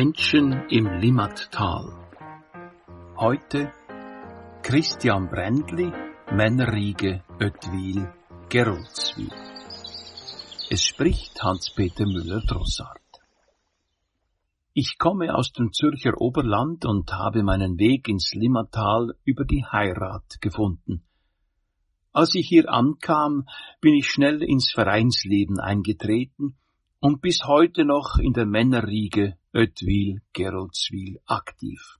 Menschen im Limmattal. Heute Christian Brändli, Männerriege, Oetwil, Geroldswil. Es spricht Hans-Peter Müller-Drossart. Ich komme aus dem Zürcher Oberland und habe meinen Weg ins Limmatal über die Heirat gefunden. Als ich hier ankam, bin ich schnell ins Vereinsleben eingetreten und bis heute noch in der Männerriege Oetwil, Geroldswil aktiv.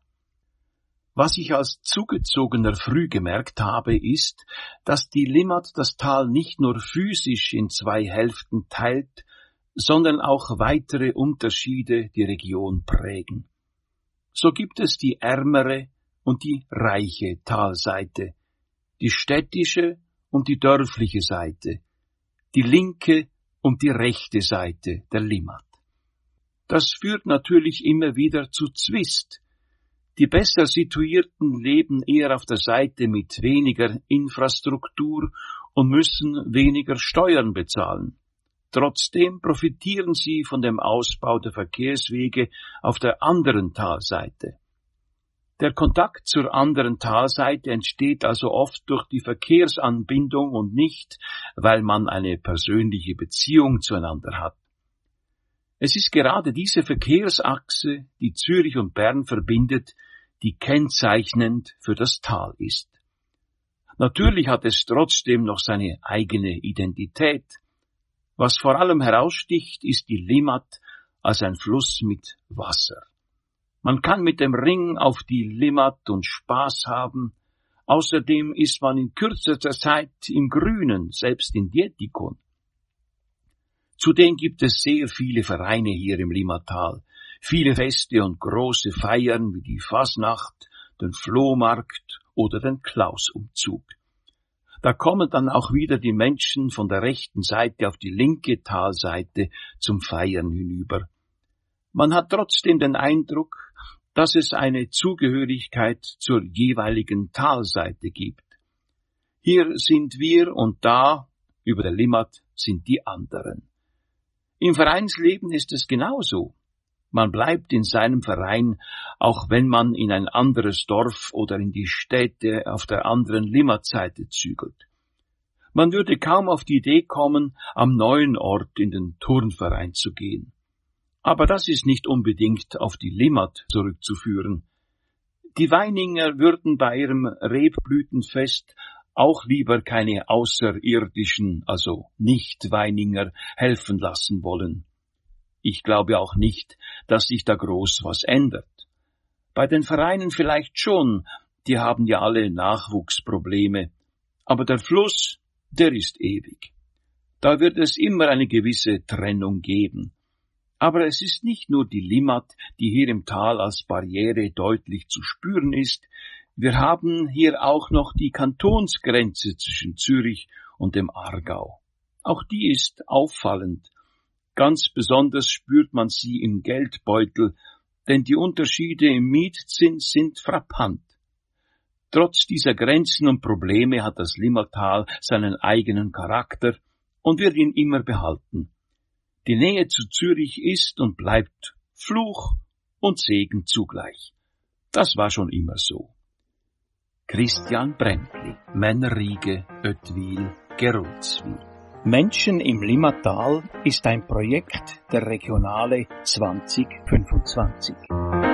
Was ich als Zugezogener früh gemerkt habe, ist, dass die Limmat das Tal nicht nur physisch in zwei Hälften teilt, sondern auch weitere Unterschiede die Region prägen. So gibt es die ärmere und die reiche Talseite, die städtische und die dörfliche Seite, die linke und die rechte Seite der Limmat. Das führt natürlich immer wieder zu Zwist. Die besser situierten leben eher auf der Seite mit weniger Infrastruktur und müssen weniger Steuern bezahlen. Trotzdem profitieren sie von dem Ausbau der Verkehrswege auf der anderen Talseite. Der Kontakt zur anderen Talseite entsteht also oft durch die Verkehrsanbindung und nicht, weil man eine persönliche Beziehung zueinander hat. Es ist gerade diese Verkehrsachse, die Zürich und Bern verbindet, die kennzeichnend für das Tal ist. Natürlich hat es trotzdem noch seine eigene Identität. Was vor allem heraussticht, ist die Limmat als ein Fluss mit Wasser. Man kann mit dem Ring auf die Limmat und Spaß haben. Außerdem ist man in kürzester Zeit im Grünen, selbst in Dietikon. Zudem gibt es sehr viele Vereine hier im Limmatal, viele Feste und große Feiern wie die Fasnacht, den Flohmarkt oder den Klausumzug. Da kommen dann auch wieder die Menschen von der rechten Seite auf die linke Talseite zum Feiern hinüber. Man hat trotzdem den Eindruck, dass es eine Zugehörigkeit zur jeweiligen Talseite gibt. Hier sind wir und da, über der Limmat, sind die anderen. Im Vereinsleben ist es genauso. Man bleibt in seinem Verein, auch wenn man in ein anderes Dorf oder in die Städte auf der anderen Limmatseite zügelt. Man würde kaum auf die Idee kommen, am neuen Ort in den Turnverein zu gehen. Aber das ist nicht unbedingt auf die Limmat zurückzuführen. Die Weininger würden bei ihrem Rebblütenfest auch lieber keine Außerirdischen, also Nicht-Weininger, helfen lassen wollen. Ich glaube auch nicht, dass sich da groß was ändert. Bei den Vereinen vielleicht schon, die haben ja alle Nachwuchsprobleme, aber der Fluss, der ist ewig. Da wird es immer eine gewisse Trennung geben. Aber es ist nicht nur die Limmat, die hier im Tal als Barriere deutlich zu spüren ist, wir haben hier auch noch die Kantonsgrenze zwischen Zürich und dem Aargau. Auch die ist auffallend. Ganz besonders spürt man sie im Geldbeutel, denn die Unterschiede im Mietzins sind frappant. Trotz dieser Grenzen und Probleme hat das Limmertal seinen eigenen Charakter und wird ihn immer behalten. Die Nähe zu Zürich ist und bleibt Fluch und Segen zugleich. Das war schon immer so. Christian Brändli, Männerriege, Oetwil, Geroldswil. Menschen im Limmatal ist ein Projekt der Regionale 2025.